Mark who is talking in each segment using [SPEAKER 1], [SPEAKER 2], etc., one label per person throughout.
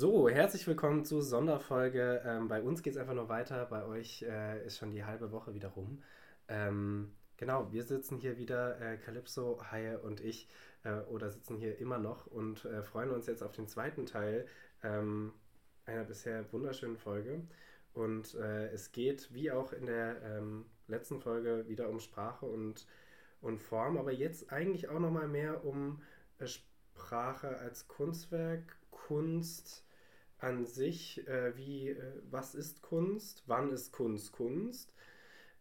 [SPEAKER 1] So, herzlich willkommen zur Sonderfolge. Ähm, bei uns geht es einfach nur weiter. Bei euch äh, ist schon die halbe Woche wieder rum. Ähm, genau, wir sitzen hier wieder, äh, Calypso, Haie und ich, äh, oder sitzen hier immer noch und äh, freuen uns jetzt auf den zweiten Teil ähm, einer bisher wunderschönen Folge. Und äh, es geht, wie auch in der ähm, letzten Folge, wieder um Sprache und, und Form, aber jetzt eigentlich auch nochmal mehr um äh, Sprache als Kunstwerk, Kunst an sich, äh, wie, äh, was ist Kunst, wann ist Kunst Kunst.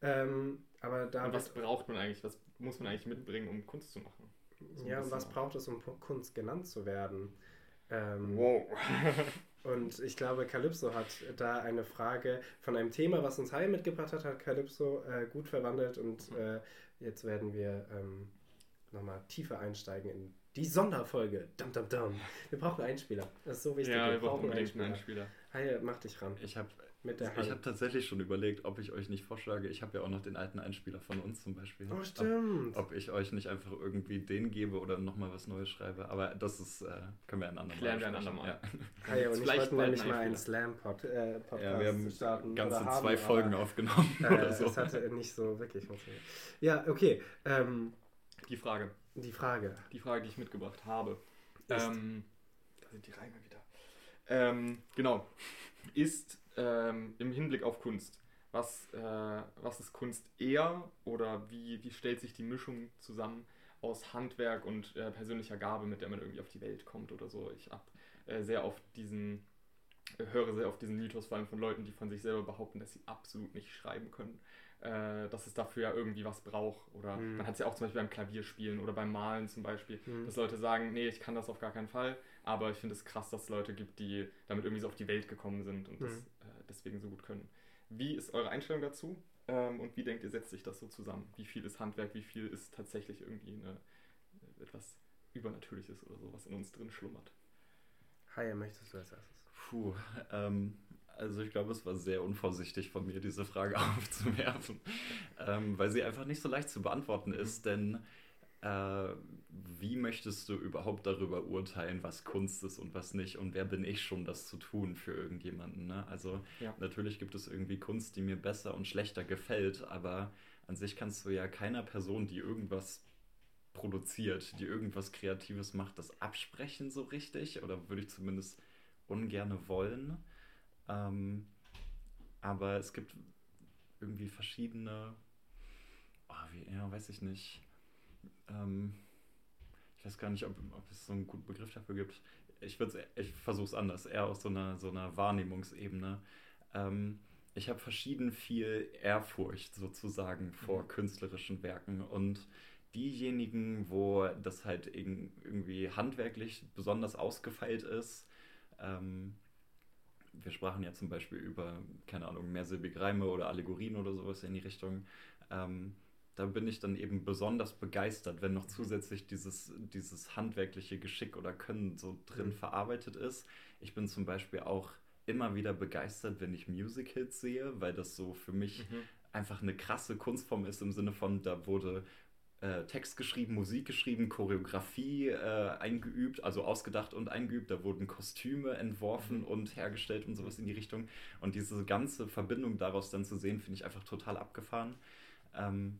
[SPEAKER 1] Ähm, aber da
[SPEAKER 2] und was braucht man eigentlich, was muss man eigentlich mitbringen, um Kunst zu machen?
[SPEAKER 1] So ja, und was auch. braucht es, um Kunst genannt zu werden? Ähm,
[SPEAKER 2] wow.
[SPEAKER 1] und ich glaube, Calypso hat da eine Frage von einem Thema, was uns Hai mitgebracht hat, hat Calypso äh, gut verwandelt und mhm. äh, jetzt werden wir ähm, nochmal tiefer einsteigen in die Sonderfolge. Dum, dum, dum. Wir brauchen einen Einspieler. Das ist so wichtig.
[SPEAKER 2] Ja, wir, wir brauchen einen Einspieler. Einspieler.
[SPEAKER 1] Hi, mach dich ran.
[SPEAKER 3] Ich habe hab tatsächlich schon überlegt, ob ich euch nicht vorschlage. Ich habe ja auch noch den alten Einspieler von uns zum Beispiel.
[SPEAKER 1] Oh, stimmt.
[SPEAKER 3] Ob, ob ich euch nicht einfach irgendwie den gebe oder nochmal was Neues schreibe. Aber das ist, äh, können wir einander
[SPEAKER 2] Klären wir einander mal. Ja.
[SPEAKER 1] Hi, und ich wollte nämlich mal einen Slam-Podcast äh,
[SPEAKER 3] ja, wir haben starten. ganze zwei haben, Folgen aber, aufgenommen
[SPEAKER 1] äh, oder so. Das hatte nicht so wirklich funktioniert. Ja, okay. Ähm,
[SPEAKER 2] die Frage.
[SPEAKER 1] Die Frage.
[SPEAKER 2] Die Frage, die ich mitgebracht habe. Ähm, da sind die Reime wieder. Ähm, genau. Ist ähm, im Hinblick auf Kunst, was, äh, was ist Kunst eher oder wie, wie stellt sich die Mischung zusammen aus Handwerk und äh, persönlicher Gabe, mit der man irgendwie auf die Welt kommt oder so? Ich habe äh, sehr auf diesen, höre sehr auf diesen Mythos, vor allem von Leuten, die von sich selber behaupten, dass sie absolut nicht schreiben können äh, dass es dafür ja irgendwie was braucht. Oder mhm. man hat es ja auch zum Beispiel beim Klavierspielen oder beim Malen zum Beispiel, mhm. dass Leute sagen, nee, ich kann das auf gar keinen Fall. Aber ich finde es krass, dass es Leute gibt, die damit irgendwie so auf die Welt gekommen sind und mhm. das äh, deswegen so gut können. Wie ist eure Einstellung dazu? Ähm, und wie denkt ihr, setzt sich das so zusammen? Wie viel ist Handwerk, wie viel ist tatsächlich irgendwie eine, etwas Übernatürliches oder so, was in uns drin schlummert?
[SPEAKER 1] Hi, möchtest du als erstes?
[SPEAKER 3] Puh, ähm, also ich glaube, es war sehr unvorsichtig von mir, diese Frage aufzuwerfen, ähm, weil sie einfach nicht so leicht zu beantworten ist, denn äh, wie möchtest du überhaupt darüber urteilen, was Kunst ist und was nicht und wer bin ich schon, das zu tun für irgendjemanden? Ne? Also ja. natürlich gibt es irgendwie Kunst, die mir besser und schlechter gefällt, aber an sich kannst du ja keiner Person, die irgendwas produziert, die irgendwas Kreatives macht, das absprechen so richtig oder würde ich zumindest ungerne wollen. Ähm, aber es gibt irgendwie verschiedene, oh, wie, ja, weiß ich nicht. Ähm, ich weiß gar nicht, ob, ob es so einen guten Begriff dafür gibt. Ich, ich versuche es anders, eher aus so einer, so einer Wahrnehmungsebene. Ähm, ich habe verschieden viel Ehrfurcht sozusagen vor mhm. künstlerischen Werken und diejenigen, wo das halt irgendwie handwerklich besonders ausgefeilt ist, ähm, wir sprachen ja zum Beispiel über, keine Ahnung, mehrsilbige Reime oder Allegorien oder sowas in die Richtung. Ähm, da bin ich dann eben besonders begeistert, wenn noch mhm. zusätzlich dieses, dieses handwerkliche Geschick oder Können so drin mhm. verarbeitet ist. Ich bin zum Beispiel auch immer wieder begeistert, wenn ich Music-Hits sehe, weil das so für mich mhm. einfach eine krasse Kunstform ist im Sinne von, da wurde äh, Text geschrieben, Musik geschrieben, Choreografie äh, eingeübt, also ausgedacht und eingeübt. Da wurden Kostüme entworfen mhm. und hergestellt und sowas in die Richtung. Und diese ganze Verbindung daraus dann zu sehen, finde ich einfach total abgefahren. Ähm,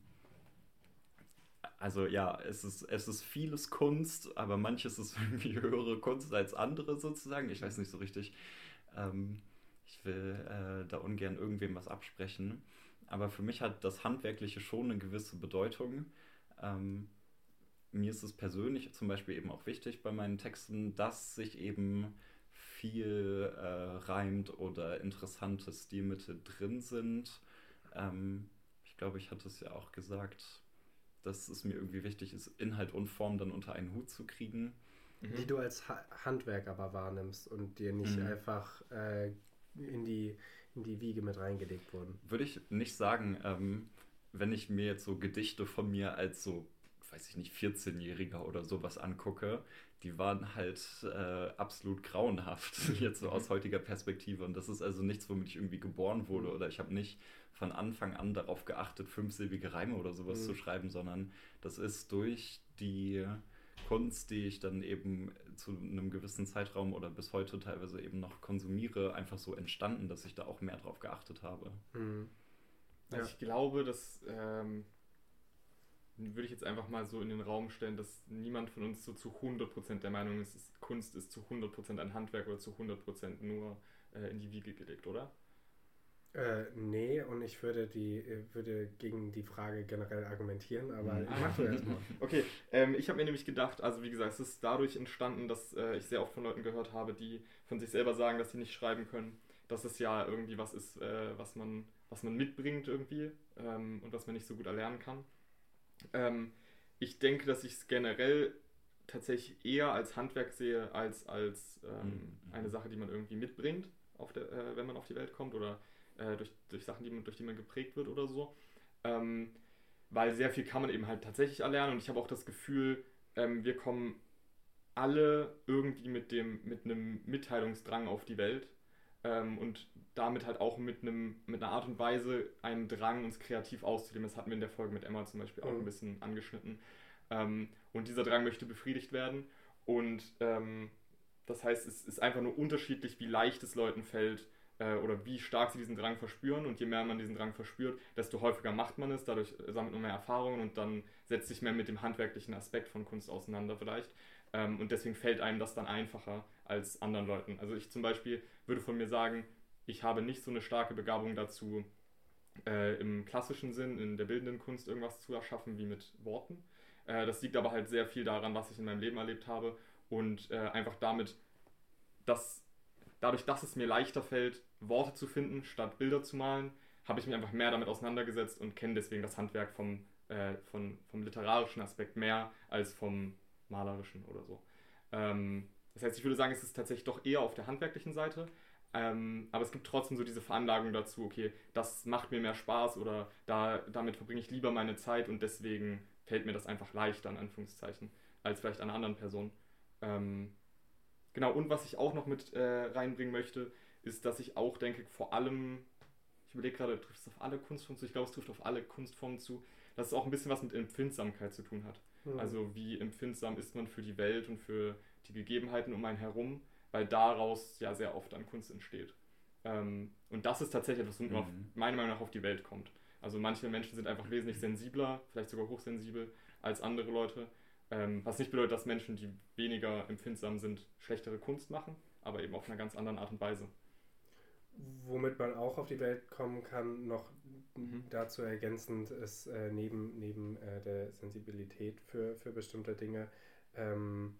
[SPEAKER 3] also ja, es ist, es ist vieles Kunst, aber manches ist irgendwie höhere Kunst als andere sozusagen. Ich weiß nicht so richtig. Ähm, ich will äh, da ungern irgendwem was absprechen. Aber für mich hat das Handwerkliche schon eine gewisse Bedeutung. Ähm, mir ist es persönlich zum Beispiel eben auch wichtig bei meinen Texten, dass sich eben viel äh, reimt oder interessante Stilmittel drin sind. Ähm, ich glaube, ich hatte es ja auch gesagt, dass es mir irgendwie wichtig ist, Inhalt und Form dann unter einen Hut zu kriegen.
[SPEAKER 1] Mhm. Die du als ha Handwerk aber wahrnimmst und dir nicht mhm. einfach äh, in, die, in die Wiege mit reingelegt wurden.
[SPEAKER 3] Würde ich nicht sagen. Ähm, wenn ich mir jetzt so Gedichte von mir als so, weiß ich nicht, 14-Jähriger oder sowas angucke, die waren halt äh, absolut grauenhaft, jetzt so aus heutiger Perspektive. Und das ist also nichts, womit ich irgendwie geboren wurde oder ich habe nicht von Anfang an darauf geachtet, fünfsilbige Reime oder sowas mhm. zu schreiben, sondern das ist durch die Kunst, die ich dann eben zu einem gewissen Zeitraum oder bis heute teilweise eben noch konsumiere, einfach so entstanden, dass ich da auch mehr drauf geachtet habe.
[SPEAKER 2] Mhm. Also ja. ich glaube, dass ähm, würde ich jetzt einfach mal so in den Raum stellen, dass niemand von uns so zu 100% der Meinung ist, Kunst ist zu 100% ein Handwerk oder zu 100% nur äh, in die Wiege gelegt, oder?
[SPEAKER 1] Äh, nee, und ich würde, die, würde gegen die Frage generell argumentieren, aber mhm. mach du erstmal.
[SPEAKER 2] Okay, ähm, ich habe mir nämlich gedacht, also wie gesagt, es ist dadurch entstanden, dass äh, ich sehr oft von Leuten gehört habe, die von sich selber sagen, dass sie nicht schreiben können, dass es ja irgendwie was ist, äh, was, man, was man mitbringt irgendwie ähm, und was man nicht so gut erlernen kann. Ähm, ich denke, dass ich es generell tatsächlich eher als Handwerk sehe, als als ähm, mhm. eine Sache, die man irgendwie mitbringt, auf der, äh, wenn man auf die Welt kommt oder äh, durch, durch Sachen, die man, durch die man geprägt wird oder so. Ähm, weil sehr viel kann man eben halt tatsächlich erlernen und ich habe auch das Gefühl, ähm, wir kommen alle irgendwie mit dem mit einem Mitteilungsdrang auf die Welt ähm, und damit halt auch mit einem mit einer Art und Weise einen Drang uns kreativ auszuleben. Das hatten wir in der Folge mit Emma zum Beispiel auch mhm. ein bisschen angeschnitten. Ähm, und dieser Drang möchte befriedigt werden und ähm, das heißt, es ist einfach nur unterschiedlich, wie leicht es Leuten fällt, äh, oder wie stark sie diesen Drang verspüren. Und je mehr man diesen Drang verspürt, desto häufiger macht man es, dadurch sammelt man mehr Erfahrungen und dann setzt sich mehr mit dem handwerklichen Aspekt von Kunst auseinander vielleicht. Ähm, und deswegen fällt einem das dann einfacher als anderen Leuten. Also ich zum Beispiel würde von mir sagen, ich habe nicht so eine starke Begabung dazu, äh, im klassischen Sinn, in der bildenden Kunst irgendwas zu erschaffen wie mit Worten. Äh, das liegt aber halt sehr viel daran, was ich in meinem Leben erlebt habe und äh, einfach damit, dass dadurch, dass es mir leichter fällt, Worte zu finden, statt Bilder zu malen, habe ich mich einfach mehr damit auseinandergesetzt und kenne deswegen das Handwerk vom, äh, von, vom literarischen Aspekt mehr als vom malerischen oder so. Ähm, das heißt, ich würde sagen, es ist tatsächlich doch eher auf der handwerklichen Seite. Ähm, aber es gibt trotzdem so diese Veranlagung dazu, okay, das macht mir mehr Spaß oder da, damit verbringe ich lieber meine Zeit und deswegen fällt mir das einfach leichter, in Anführungszeichen, als vielleicht einer anderen Person. Ähm, genau, und was ich auch noch mit äh, reinbringen möchte, ist, dass ich auch denke, vor allem, ich überlege gerade, trifft es auf alle Kunstformen zu? Ich glaube, es trifft auf alle Kunstformen zu, dass es auch ein bisschen was mit Empfindsamkeit zu tun hat. Mhm. Also wie empfindsam ist man für die Welt und für die Gegebenheiten um einen herum, weil daraus ja sehr oft dann Kunst entsteht. Ähm, und das ist tatsächlich etwas, was mhm. meiner Meinung nach auf die Welt kommt. Also manche Menschen sind einfach wesentlich sensibler, vielleicht sogar hochsensibel als andere Leute. Ähm, was nicht bedeutet, dass Menschen, die weniger empfindsam sind, schlechtere Kunst machen, aber eben auf einer ganz anderen Art und Weise
[SPEAKER 1] womit man auch auf die Welt kommen kann, noch mhm. dazu ergänzend ist äh, neben, neben äh, der Sensibilität für, für bestimmte Dinge ähm,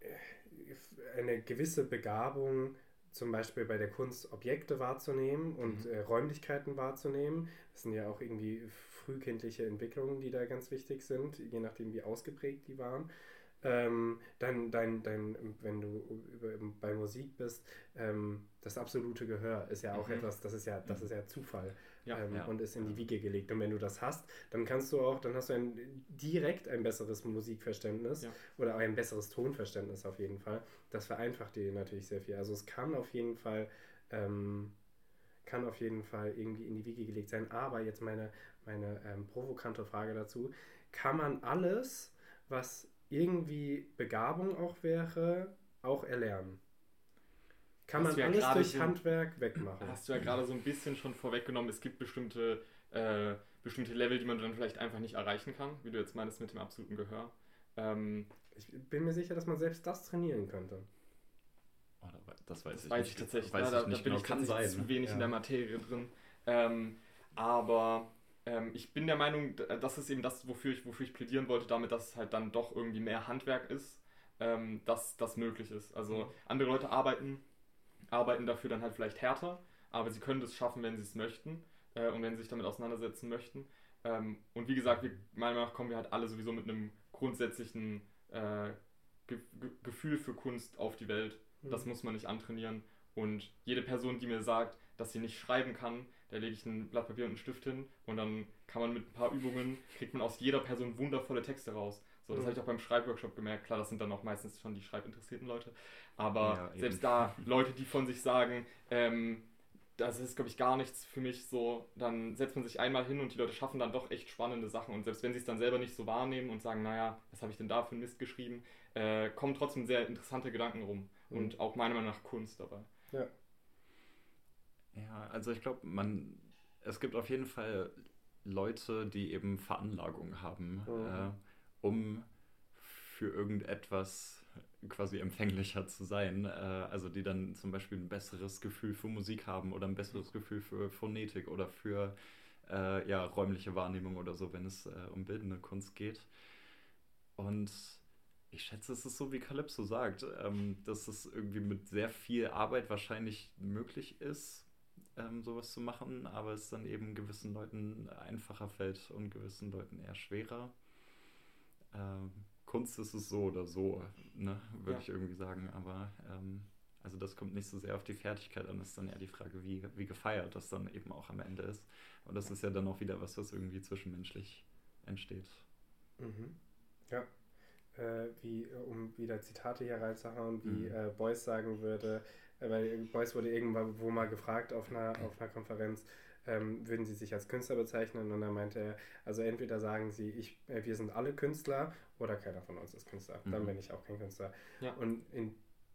[SPEAKER 1] äh, eine gewisse Begabung, zum Beispiel bei der Kunst Objekte wahrzunehmen und mhm. äh, Räumlichkeiten wahrzunehmen. Das sind ja auch irgendwie frühkindliche Entwicklungen, die da ganz wichtig sind, je nachdem wie ausgeprägt die waren ähm, dein, dein, dein, wenn du bei Musik bist, ähm, das absolute Gehör ist ja auch mhm. etwas, das ist ja, das mhm. ist ja Zufall ja, ähm, ja. und ist in die Wiege gelegt. Und wenn du das hast, dann kannst du auch, dann hast du ein, direkt ein besseres Musikverständnis ja. oder ein besseres Tonverständnis auf jeden Fall. Das vereinfacht dir natürlich sehr viel. Also es kann auf jeden Fall ähm, kann auf jeden Fall irgendwie in die Wiege gelegt sein. Aber jetzt meine, meine ähm, provokante Frage dazu. Kann man alles, was irgendwie Begabung auch wäre, auch erlernen. Kann hast man ja alles durch so, Handwerk wegmachen.
[SPEAKER 2] Hast du ja gerade so ein bisschen schon vorweggenommen, es gibt bestimmte, äh, bestimmte Level, die man dann vielleicht einfach nicht erreichen kann, wie du jetzt meinst mit dem absoluten Gehör. Ähm,
[SPEAKER 1] ich bin mir sicher, dass man selbst das trainieren könnte.
[SPEAKER 2] Oh, das weiß das ich weiß nicht. Ich tatsächlich. Weiß da, ich nicht da bin genau. ich kann sein. zu wenig ja. in der Materie drin. Ähm, aber ähm, ich bin der Meinung, das ist eben das, wofür ich, wofür ich plädieren wollte, damit, dass es halt dann doch irgendwie mehr Handwerk ist, ähm, dass das möglich ist. Also mhm. andere Leute arbeiten, arbeiten dafür dann halt vielleicht härter, aber sie können das schaffen, wenn sie es möchten äh, und wenn sie sich damit auseinandersetzen möchten. Ähm, und wie gesagt, wir, meiner Meinung nach kommen wir halt alle sowieso mit einem grundsätzlichen äh, Ge Ge Gefühl für Kunst auf die Welt. Mhm. Das muss man nicht antrainieren. Und jede Person, die mir sagt, dass sie nicht schreiben kann, da lege ich ein Blatt Papier und einen Stift hin und dann kann man mit ein paar Übungen, kriegt man aus jeder Person wundervolle Texte raus. So, das mhm. habe ich auch beim Schreibworkshop gemerkt. Klar, das sind dann auch meistens schon die schreibinteressierten Leute. Aber ja, selbst da Leute, die von sich sagen, ähm, das ist, glaube ich, gar nichts für mich so. Dann setzt man sich einmal hin und die Leute schaffen dann doch echt spannende Sachen. Und selbst wenn sie es dann selber nicht so wahrnehmen und sagen, naja, was habe ich denn da für einen Mist geschrieben, äh, kommen trotzdem sehr interessante Gedanken rum. Mhm. Und auch meiner Meinung nach Kunst dabei.
[SPEAKER 3] Ja. Ja, also ich glaube, man, es gibt auf jeden Fall Leute, die eben Veranlagung haben, mhm. äh, um für irgendetwas quasi empfänglicher zu sein. Äh, also die dann zum Beispiel ein besseres Gefühl für Musik haben oder ein besseres Gefühl für Phonetik oder für äh, ja, räumliche Wahrnehmung oder so, wenn es äh, um bildende Kunst geht. Und ich schätze, es ist so, wie Calypso sagt, ähm, dass es irgendwie mit sehr viel Arbeit wahrscheinlich möglich ist, ähm, sowas zu machen, aber es dann eben gewissen Leuten einfacher fällt und gewissen Leuten eher schwerer. Ähm, Kunst ist es so oder so, ne, würde ja. ich irgendwie sagen. Aber ähm, also das kommt nicht so sehr auf die Fertigkeit an, ist dann eher die Frage, wie, wie gefeiert das dann eben auch am Ende ist. Und das ist ja dann auch wieder was, was irgendwie zwischenmenschlich entsteht.
[SPEAKER 1] Mhm. Ja. Äh, wie, um wieder Zitate hier reinzuhauen, wie mhm. äh, Beuys sagen würde, weil Beuys wurde irgendwann wo mal gefragt auf einer, auf einer Konferenz, ähm, würden Sie sich als Künstler bezeichnen? Und dann meinte er, also entweder sagen Sie, ich, äh, wir sind alle Künstler oder keiner von uns ist Künstler. Mhm. Dann bin ich auch kein Künstler. Ja. Und in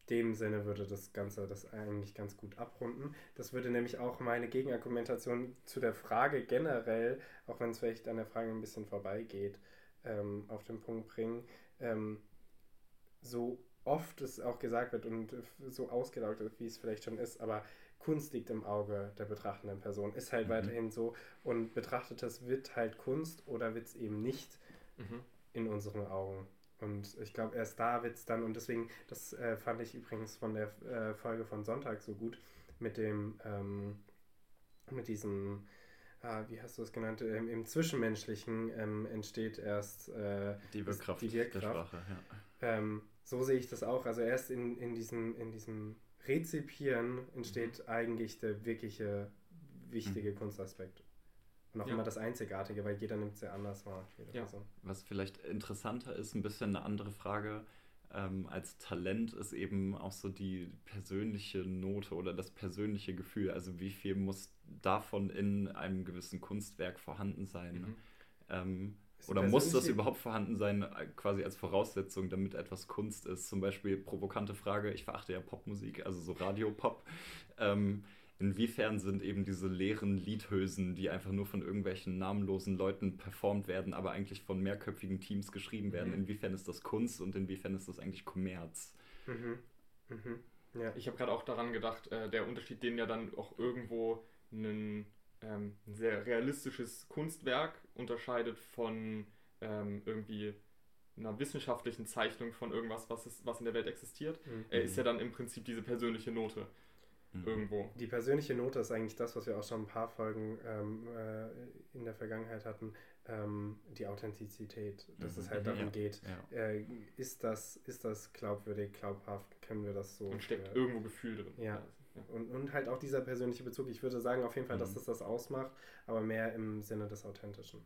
[SPEAKER 1] dem Sinne würde das Ganze das eigentlich ganz gut abrunden. Das würde nämlich auch meine Gegenargumentation zu der Frage generell, auch wenn es vielleicht an der Frage ein bisschen vorbeigeht, ähm, auf den Punkt bringen. Ähm, so oft es auch gesagt wird und so ausgelaugt ist, wie es vielleicht schon ist, aber Kunst liegt im Auge der betrachtenden Person, ist halt mhm. weiterhin so und betrachtetes wird halt Kunst oder wird es eben nicht mhm. in unseren Augen. Und ich glaube, erst da wird es dann, und deswegen, das äh, fand ich übrigens von der äh, Folge von Sonntag so gut, mit dem, ähm, mit diesem, ah, wie hast du es genannt, ähm, im Zwischenmenschlichen ähm, entsteht erst äh,
[SPEAKER 3] die Wirkkraft,
[SPEAKER 1] die Wirkkraft. der Sprache. Ja. Ähm, so sehe ich das auch. Also erst in, in, diesem, in diesem Rezipieren entsteht mhm. eigentlich der wirkliche, wichtige mhm. Kunstaspekt. Und auch ja. immer das Einzigartige, weil jeder nimmt es ja anders wahr.
[SPEAKER 3] Ja. Was vielleicht interessanter ist, ein bisschen eine andere Frage ähm, als Talent ist eben auch so die persönliche Note oder das persönliche Gefühl. Also wie viel muss davon in einem gewissen Kunstwerk vorhanden sein? Mhm. Ähm, oder muss das überhaupt vorhanden sein, äh, quasi als Voraussetzung, damit etwas Kunst ist? Zum Beispiel provokante Frage, ich verachte ja Popmusik, also so Radiopop. Ähm, inwiefern sind eben diese leeren Liedhülsen, die einfach nur von irgendwelchen namenlosen Leuten performt werden, aber eigentlich von mehrköpfigen Teams geschrieben werden, mhm. inwiefern ist das Kunst und inwiefern ist das eigentlich Kommerz?
[SPEAKER 2] Mhm. Mhm. Ja. Ich habe gerade auch daran gedacht, äh, der Unterschied, den ja dann auch irgendwo einen ähm, ein sehr realistisches Kunstwerk unterscheidet von ähm, irgendwie einer wissenschaftlichen Zeichnung von irgendwas, was, ist, was in der Welt existiert, mhm. äh, ist ja dann im Prinzip diese persönliche Note mhm. irgendwo.
[SPEAKER 1] Die persönliche Note ist eigentlich das, was wir auch schon ein paar Folgen ähm, äh, in der Vergangenheit hatten, ähm, die Authentizität, dass mhm. es halt darum ja. geht, ja. Äh, ist, das, ist das glaubwürdig, glaubhaft, können wir das so...
[SPEAKER 2] Und steckt irgendwo Gefühl drin.
[SPEAKER 1] Ja, und, und halt auch dieser persönliche Bezug. Ich würde sagen auf jeden Fall, mhm. dass das das ausmacht, aber mehr im Sinne des Authentischen.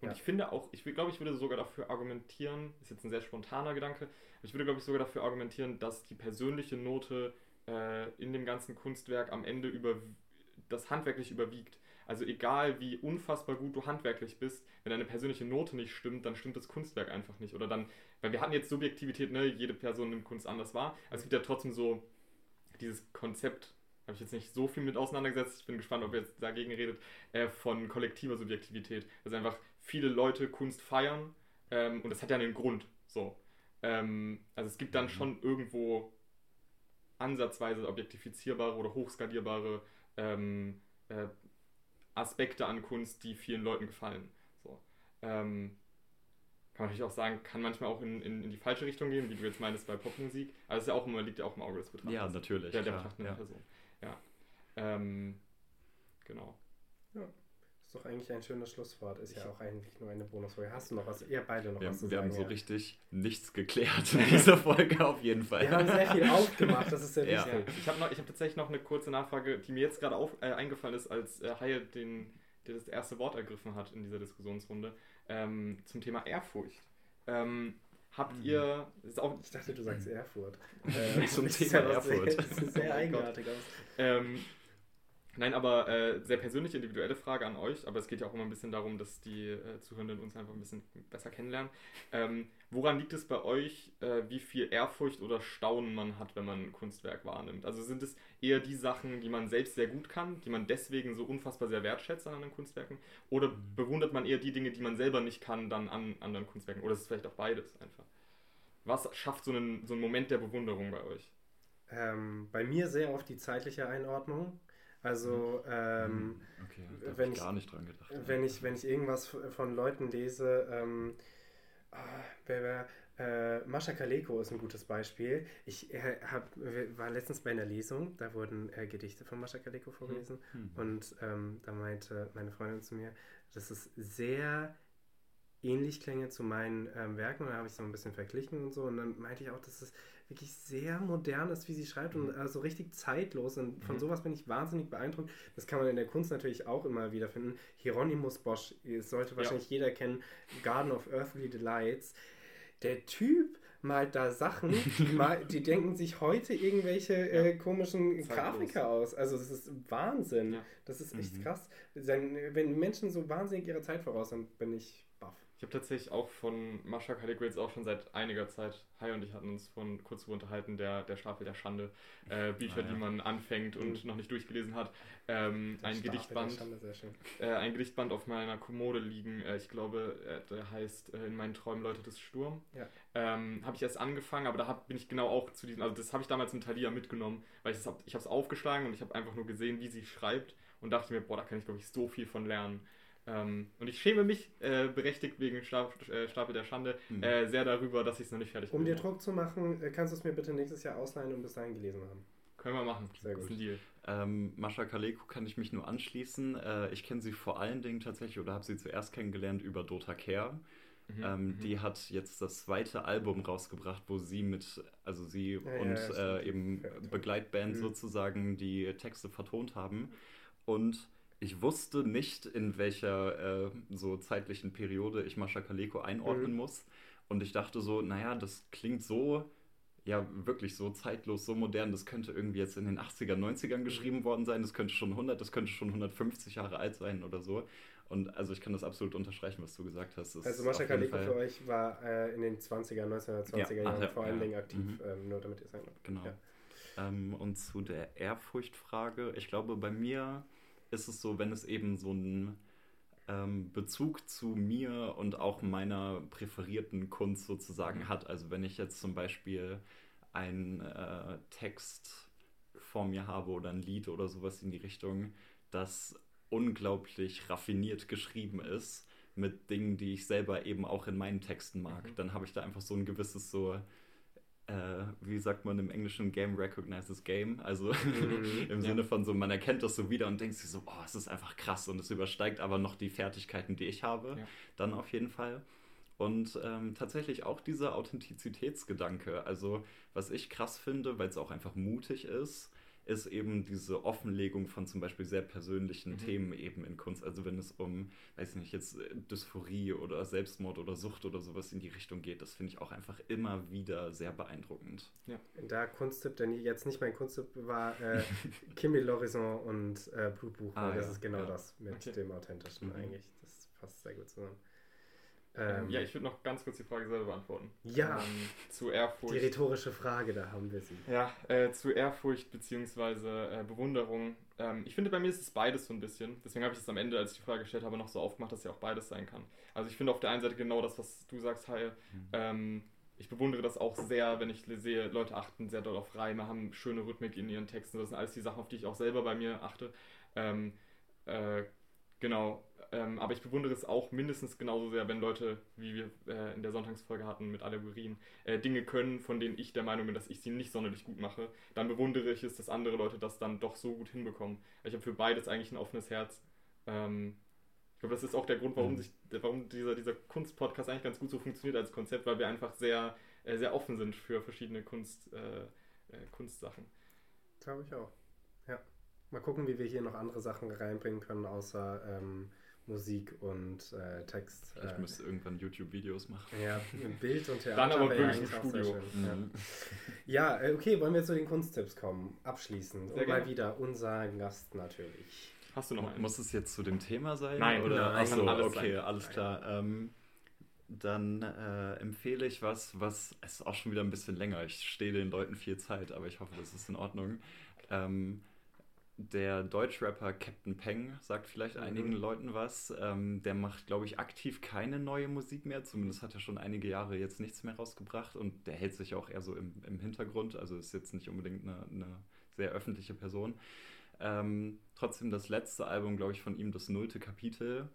[SPEAKER 2] Und ja. ich finde auch, ich glaube, ich würde sogar dafür argumentieren, ist jetzt ein sehr spontaner Gedanke, ich würde, glaube ich, sogar dafür argumentieren, dass die persönliche Note äh, in dem ganzen Kunstwerk am Ende über das handwerklich überwiegt. Also egal wie unfassbar gut du handwerklich bist, wenn deine persönliche Note nicht stimmt, dann stimmt das Kunstwerk einfach nicht. Oder dann, weil wir hatten jetzt Subjektivität, ne, jede Person nimmt Kunst anders wahr. Also es gibt ja trotzdem so dieses Konzept habe ich jetzt nicht so viel mit auseinandergesetzt. Ich bin gespannt, ob ihr jetzt dagegen redet, äh, von kollektiver Subjektivität. Dass einfach viele Leute Kunst feiern ähm, und das hat ja einen Grund. So. Ähm, also es gibt dann mhm. schon irgendwo ansatzweise objektifizierbare oder hochskalierbare ähm, äh, Aspekte an Kunst, die vielen Leuten gefallen. So. Ähm, kann man natürlich auch sagen, kann manchmal auch in, in, in die falsche Richtung gehen, wie du jetzt meinst bei Popmusik. Also es ist ja auch immer, liegt ja auch im Auge des Betrachters.
[SPEAKER 3] Ja, natürlich.
[SPEAKER 2] Der, der betrachtenden ja. Person. Ja. Ähm, genau.
[SPEAKER 1] Ja. Ist doch eigentlich ein schönes Schlusswort. Ist ja auch eigentlich nur eine Bonusfolge. Hast du noch was? Ihr beide noch
[SPEAKER 3] wir
[SPEAKER 1] was
[SPEAKER 3] haben, zu wir sagen? Wir haben so ja. richtig nichts geklärt in dieser Folge auf jeden Fall.
[SPEAKER 1] Wir haben sehr viel aufgemacht, das ist sehr
[SPEAKER 2] wichtig. Ja. Ich habe hab tatsächlich noch eine kurze Nachfrage, die mir jetzt gerade äh, eingefallen ist, als äh, Haie den, der das erste Wort ergriffen hat in dieser Diskussionsrunde ähm, zum Thema Ehrfurcht. Ähm, habt mhm. ihr.
[SPEAKER 1] Auch, ich dachte, du sagst Erfurt.
[SPEAKER 3] Äh, zum Thema Erfurt.
[SPEAKER 1] Das sieht sehr eigenartig aus.
[SPEAKER 2] Ähm, Nein, aber äh, sehr persönliche, individuelle Frage an euch, aber es geht ja auch immer ein bisschen darum, dass die äh, Zuhörenden uns einfach ein bisschen besser kennenlernen. Ähm, woran liegt es bei euch, äh, wie viel Ehrfurcht oder Staunen man hat, wenn man ein Kunstwerk wahrnimmt? Also sind es eher die Sachen, die man selbst sehr gut kann, die man deswegen so unfassbar sehr wertschätzt an anderen Kunstwerken? Oder mhm. bewundert man eher die Dinge, die man selber nicht kann, dann an anderen Kunstwerken? Oder ist es vielleicht auch beides einfach? Was schafft so einen, so einen Moment der Bewunderung bei euch?
[SPEAKER 1] Ähm, bei mir sehr oft die zeitliche Einordnung. Also, ähm,
[SPEAKER 3] hm, okay, da wenn ich gar nicht dran gedacht.
[SPEAKER 1] Wenn ich, wenn ich irgendwas von Leuten lese, ähm, wer, wer, äh, Mascha Kaleko ist ein gutes Beispiel. Ich äh, hab, war letztens bei einer Lesung, da wurden äh, Gedichte von Mascha Kaleko vorgelesen mhm. und ähm, da meinte meine Freundin zu mir, dass es sehr ähnlich klänge zu meinen ähm, Werken und da habe ich so ein bisschen verglichen und so und dann meinte ich auch, dass es wirklich sehr modern ist, wie sie schreibt und mhm. äh, so richtig zeitlos. Und von mhm. sowas bin ich wahnsinnig beeindruckt. Das kann man in der Kunst natürlich auch immer wieder finden. Hieronymus Bosch, sollte wahrscheinlich ja. jeder kennen, Garden of Earthly Delights. Der Typ malt da Sachen, die, mal, die denken sich heute irgendwelche äh, komischen Zeitlos. Grafiker aus. Also das ist Wahnsinn. Das ist echt mhm. krass. Wenn Menschen so wahnsinnig ihrer Zeit voraus sind, bin ich baff.
[SPEAKER 2] Ich habe tatsächlich auch von Mascha Caligula jetzt auch schon seit einiger Zeit, Hai und ich hatten uns von kurz unterhalten, der, der Stapel der Schande, äh, Bücher, ah, ja. die man anfängt und mhm. noch nicht durchgelesen hat. Ähm, ein Gedichtband, äh, ein Gedichtband auf meiner Kommode liegen. Äh, ich glaube, der heißt äh, In meinen Träumen läutet es Sturm. Ja. Ähm, habe ich erst angefangen, aber da hab, bin ich genau auch zu diesem, also das habe ich damals mit Thalia mitgenommen, weil ich es ich habe es aufgeschlagen und ich habe einfach nur gesehen, wie sie schreibt und dachte mir, boah, da kann ich glaube ich so viel von lernen. Ähm, und ich schäme mich, äh, berechtigt wegen Stapel, äh, Stapel der Schande, mhm. äh, sehr darüber, dass ich es noch nicht fertig
[SPEAKER 1] Um dir Druck zu machen, äh, kannst du es mir bitte nächstes Jahr ausleihen und bis dahin gelesen haben.
[SPEAKER 2] Können wir machen. Sehr gut.
[SPEAKER 3] Ähm, Mascha Kaleko kann ich mich nur anschließen. Äh, ich kenne sie vor allen Dingen tatsächlich oder habe sie zuerst kennengelernt über Dota Care. Mhm, ähm, mhm. Die hat jetzt das zweite Album rausgebracht, wo sie mit, also sie ja, und ja, äh, eben Begleitband mhm. sozusagen die Texte vertont haben. Und ich wusste nicht, in welcher äh, so zeitlichen Periode ich Mascha Kaleko einordnen mhm. muss. Und ich dachte so, naja, das klingt so, ja, wirklich so zeitlos, so modern. Das könnte irgendwie jetzt in den 80er, 90ern mhm. geschrieben worden sein. Das könnte schon 100, das könnte schon 150 Jahre alt sein oder so. Und also ich kann das absolut unterstreichen, was du gesagt hast.
[SPEAKER 1] Das also Mascha Kaleko für euch war äh, in den 20er, 1920er ja, Jahren ja, vor allen ja. Dingen aktiv, mhm. ähm, nur damit ihr es habt.
[SPEAKER 3] Genau. Ähm, und zu der Ehrfurchtfrage, ich glaube, bei mir ist es so, wenn es eben so einen ähm, Bezug zu mir und auch meiner präferierten Kunst sozusagen mhm. hat. Also wenn ich jetzt zum Beispiel einen äh, Text vor mir habe oder ein Lied oder sowas in die Richtung, das unglaublich raffiniert geschrieben ist mit Dingen, die ich selber eben auch in meinen Texten mag, mhm. dann habe ich da einfach so ein gewisses so äh, wie sagt man im Englischen, Game recognizes Game. Also mhm, im ja. Sinne von so, man erkennt das so wieder und denkt sich so, oh, es ist einfach krass und es übersteigt aber noch die Fertigkeiten, die ich habe. Ja. Dann auf jeden Fall. Und ähm, tatsächlich auch dieser Authentizitätsgedanke. Also, was ich krass finde, weil es auch einfach mutig ist, ist eben diese Offenlegung von zum Beispiel sehr persönlichen mhm. Themen eben in Kunst. Also wenn es um, weiß nicht, jetzt äh, Dysphorie oder Selbstmord oder Sucht oder sowas in die Richtung geht, das finde ich auch einfach immer wieder sehr beeindruckend.
[SPEAKER 1] Ja. Da Kunsttipp, denn jetzt nicht mein Kunsttipp war äh, Kimi Lorison und äh, Blutbuch, ah, das ja. ist genau ja. das mit okay. dem Authentischen mhm. eigentlich. Das passt sehr gut zusammen.
[SPEAKER 2] Ähm, ja, ich würde noch ganz kurz die Frage selber beantworten.
[SPEAKER 1] Ja. Ähm, zu Ehrfurcht. Die rhetorische Frage, da haben wir sie.
[SPEAKER 2] Ja, äh, zu Ehrfurcht bzw. Äh, Bewunderung. Ähm, ich finde, bei mir ist es beides so ein bisschen. Deswegen habe ich es am Ende, als ich die Frage gestellt habe, noch so aufgemacht, dass ja auch beides sein kann. Also ich finde auf der einen Seite genau das, was du sagst, Heil. Mhm. Ähm, ich bewundere das auch sehr, wenn ich sehe, Leute achten sehr doll auf Reime, haben schöne Rhythmik in ihren Texten. Das sind alles die Sachen, auf die ich auch selber bei mir achte. Ähm, äh, genau, ähm, aber ich bewundere es auch mindestens genauso sehr, wenn Leute, wie wir äh, in der Sonntagsfolge hatten mit Allegorien, äh, Dinge können, von denen ich der Meinung bin, dass ich sie nicht sonderlich gut mache. Dann bewundere ich es, dass andere Leute das dann doch so gut hinbekommen. Ich habe für beides eigentlich ein offenes Herz. Ähm, ich glaube, das ist auch der Grund, warum, mhm. sich, warum dieser, dieser Kunstpodcast eigentlich ganz gut so funktioniert als Konzept, weil wir einfach sehr, äh, sehr offen sind für verschiedene Kunst, äh, äh, Kunstsachen.
[SPEAKER 1] Glaube ich auch. Ja. Mal gucken, wie wir hier noch andere Sachen reinbringen können, außer. Ähm Musik und äh, Text.
[SPEAKER 3] Ich
[SPEAKER 1] äh,
[SPEAKER 3] müsste irgendwann YouTube-Videos machen.
[SPEAKER 1] Ja, Bild und Theater.
[SPEAKER 2] Dann aber wirklich im Studio.
[SPEAKER 1] schön, ja.
[SPEAKER 3] Mhm.
[SPEAKER 1] Ja, äh, okay, wollen wir zu den Kunsttipps kommen? Abschließend.
[SPEAKER 2] Sehr
[SPEAKER 1] und mal
[SPEAKER 2] gerne.
[SPEAKER 1] wieder unser Gast natürlich.
[SPEAKER 2] Hast du noch einen?
[SPEAKER 3] Muss es jetzt zu dem Thema sein?
[SPEAKER 2] Nein,
[SPEAKER 3] oder?
[SPEAKER 1] nein,
[SPEAKER 3] Achso,
[SPEAKER 2] alles
[SPEAKER 3] okay,
[SPEAKER 2] sein.
[SPEAKER 3] alles klar. Ähm, dann äh, empfehle ich was, was es ist auch schon wieder ein bisschen länger. Ich stehe den Leuten viel Zeit, aber ich hoffe, das ist in Ordnung. Ähm, der Deutschrapper Captain Peng sagt vielleicht
[SPEAKER 1] Mhm.
[SPEAKER 3] einigen Leuten was. Ähm, der macht, glaube ich, aktiv keine neue Musik mehr. Zumindest hat er schon einige Jahre jetzt nichts mehr rausgebracht und der hält sich auch eher so im, im Hintergrund. Also ist jetzt nicht unbedingt eine, eine sehr öffentliche Person. Ähm, trotzdem das letzte Album, glaube ich, von ihm, das nullte Kapitel.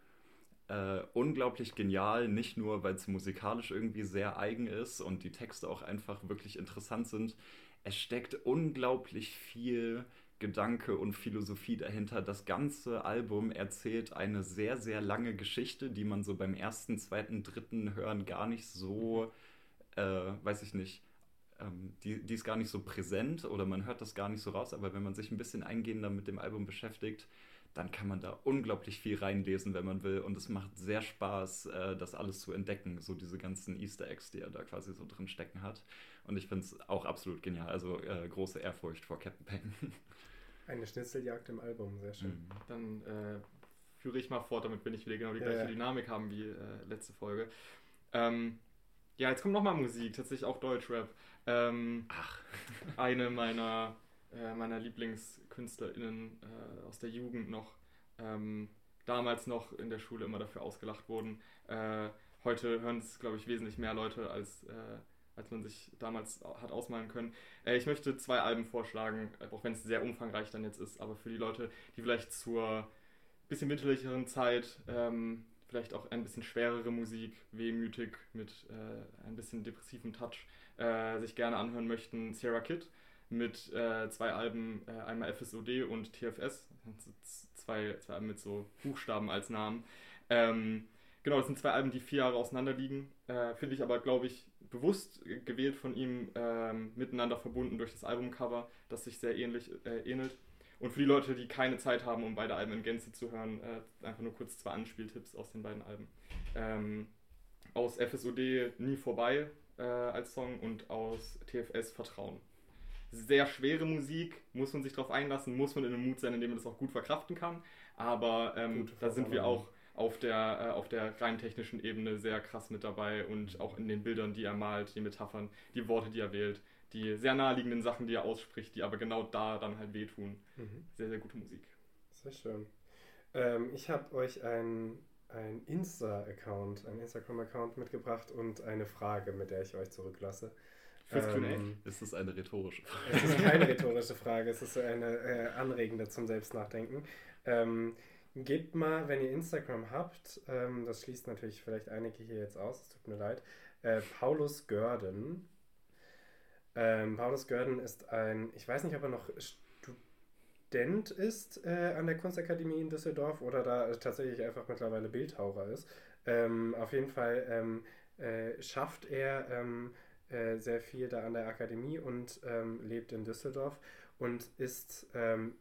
[SPEAKER 3] Äh, unglaublich genial, nicht nur, weil es musikalisch irgendwie sehr eigen ist und die Texte auch einfach wirklich interessant sind. Es steckt unglaublich viel Gedanke und Philosophie dahinter. Das ganze Album erzählt eine sehr, sehr lange Geschichte, die man so beim ersten, zweiten, dritten Hören gar nicht so, äh, weiß ich nicht, ähm, die, die ist gar nicht so präsent oder man hört das gar nicht so raus, aber wenn man sich ein bisschen eingehender mit dem Album beschäftigt, dann kann man da unglaublich viel reinlesen, wenn man will. Und es macht sehr Spaß, äh, das alles zu entdecken, so diese ganzen Easter Eggs, die er da quasi so drin stecken hat. Und ich finde es auch absolut genial. Also äh, große Ehrfurcht vor Captain Peng.
[SPEAKER 1] Eine Schnitzeljagd im Album, sehr schön.
[SPEAKER 3] Mhm.
[SPEAKER 2] Dann äh, führe ich mal fort, damit wir nicht wieder genau die
[SPEAKER 1] Ja,
[SPEAKER 2] gleiche
[SPEAKER 1] ja.
[SPEAKER 2] Dynamik haben wie äh, letzte Folge. Ähm, ja, jetzt kommt nochmal Musik, tatsächlich auch Deutschrap. Ähm,
[SPEAKER 3] Ach.
[SPEAKER 2] eine meiner, äh, meiner LieblingskünstlerInnen äh, aus der Jugend noch, ähm, damals noch in der Schule immer dafür ausgelacht wurden. Äh, heute hören es, glaube ich, wesentlich mehr Leute, als, äh, als man sich damals hat ausmalen können. Äh, ich möchte zwei Alben vorschlagen, auch wenn es sehr umfangreich dann jetzt ist, aber für die Leute, die vielleicht zur bisschen winterlicheren Zeit ähm, vielleicht auch ein bisschen schwerere Musik, wehmütig mit äh, ein bisschen depressivem Touch äh, sich gerne anhören möchten, Sierra Kid mit äh, zwei Alben, äh, einmal FSOD und TFS, zwei, zwei Alben mit so Buchstaben als Namen. Ähm, genau, das sind zwei Alben, die vier Jahre auseinander liegen, äh, finde ich aber, glaube ich, bewusst äh, gewählt von ihm, ähm, miteinander verbunden durch das Albumcover, das sich sehr ähnlich äh, ähnelt. Und für die Leute, die keine Zeit haben, um beide Alben in Gänze zu hören, äh, einfach nur kurz zwei Anspieltipps aus den beiden Alben. Ähm, aus FSOD Nie vorbei äh, als Song und aus TFS Vertrauen. Sehr schwere Musik, muss man sich darauf einlassen, muss man in einem Mut sein, in dem man das auch gut verkraften kann. Aber ähm, da sind wir auch auf der, äh, auf der rein technischen Ebene sehr krass mit dabei und auch in den Bildern, die er malt, die Metaphern, die Worte, die er wählt, die sehr naheliegenden Sachen, die er ausspricht, die aber genau da dann halt wehtun.
[SPEAKER 1] Mhm.
[SPEAKER 2] Sehr, sehr gute Musik.
[SPEAKER 1] Sehr schön. Ähm, ich habe euch ein, ein Insta-Account, ein Instagram-Account mitgebracht und eine Frage, mit der ich euch zurücklasse.
[SPEAKER 2] Fürs Q&A?
[SPEAKER 1] Ähm,
[SPEAKER 3] Ist das eine rhetorische Frage?
[SPEAKER 1] Es ist keine rhetorische Frage, es ist eine äh, anregende zum Selbstnachdenken. Ähm, gebt mal, wenn ihr Instagram habt, ähm, das schließt natürlich vielleicht einige hier jetzt aus, es tut mir leid, äh, Paulus Görden. Ähm, Paulus Görden ist ein, ich weiß nicht, ob er noch Student ist äh, an der Kunstakademie in Düsseldorf oder da tatsächlich einfach mittlerweile Bildhauer ist. Ähm, auf jeden Fall ähm, äh, schafft er äh, sehr viel da an der Akademie und ähm, lebt in Düsseldorf und ist ähm,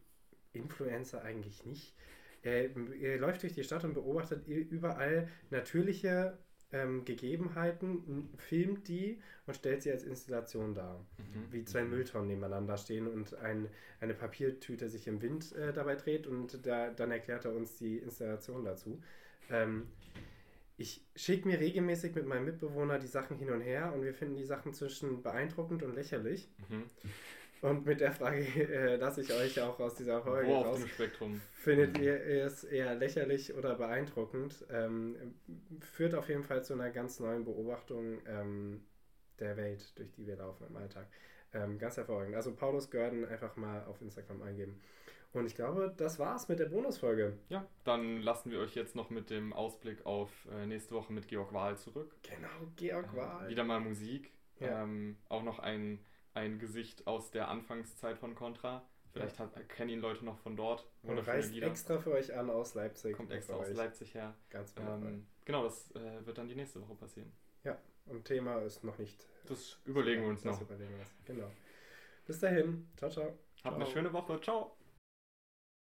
[SPEAKER 1] Influencer eigentlich nicht. Er, er läuft durch die Stadt und beobachtet überall natürliche ähm, Gegebenheiten, filmt die und stellt sie als Installation dar. Wie zwei Mülltonnen nebeneinander stehen und ein, eine Papiertüte sich im Wind äh, dabei dreht und da, dann erklärt er uns die Installation dazu. Ähm, ich schicke mir regelmäßig mit meinem Mitbewohner die Sachen hin und her und wir finden die Sachen zwischen beeindruckend und lächerlich.
[SPEAKER 2] Mhm.
[SPEAKER 1] Und mit der Frage äh, lasse ich euch auch aus dieser Folge
[SPEAKER 2] Wo
[SPEAKER 1] raus. Findet ihr es eher lächerlich oder beeindruckend? Ähm, führt auf jeden Fall zu einer ganz neuen Beobachtung ähm, der Welt, durch die wir laufen im Alltag. Ähm, ganz hervorragend. Also Paulus Görden einfach mal auf Instagram eingeben. Und ich glaube, das war's mit der Bonusfolge.
[SPEAKER 2] Ja, dann lassen wir euch jetzt noch mit dem Ausblick auf äh, nächste Woche mit Georg Wahl zurück.
[SPEAKER 1] Genau, Georg
[SPEAKER 2] Äh,
[SPEAKER 1] Wahl.
[SPEAKER 2] Wieder mal Musik.
[SPEAKER 1] Ja.
[SPEAKER 2] Ähm, auch noch ein, ein Gesicht aus der Anfangszeit von Contra. Vielleicht hat, kennen ihn Leute noch von dort.
[SPEAKER 1] Und reist
[SPEAKER 2] Lieder.
[SPEAKER 1] extra für euch an aus Leipzig.
[SPEAKER 2] Kommt extra aus
[SPEAKER 1] euch.
[SPEAKER 2] Leipzig her.
[SPEAKER 1] Ganz.
[SPEAKER 2] Ähm, genau, das äh, wird dann die nächste Woche passieren.
[SPEAKER 1] Und Thema ist noch nicht.
[SPEAKER 2] Das überlegen wir uns
[SPEAKER 1] das
[SPEAKER 2] noch.
[SPEAKER 1] Überlegen wir. Genau. Bis dahin. Ciao, ciao.
[SPEAKER 2] Habt eine
[SPEAKER 3] Ciao.
[SPEAKER 2] schöne Woche. Ciao.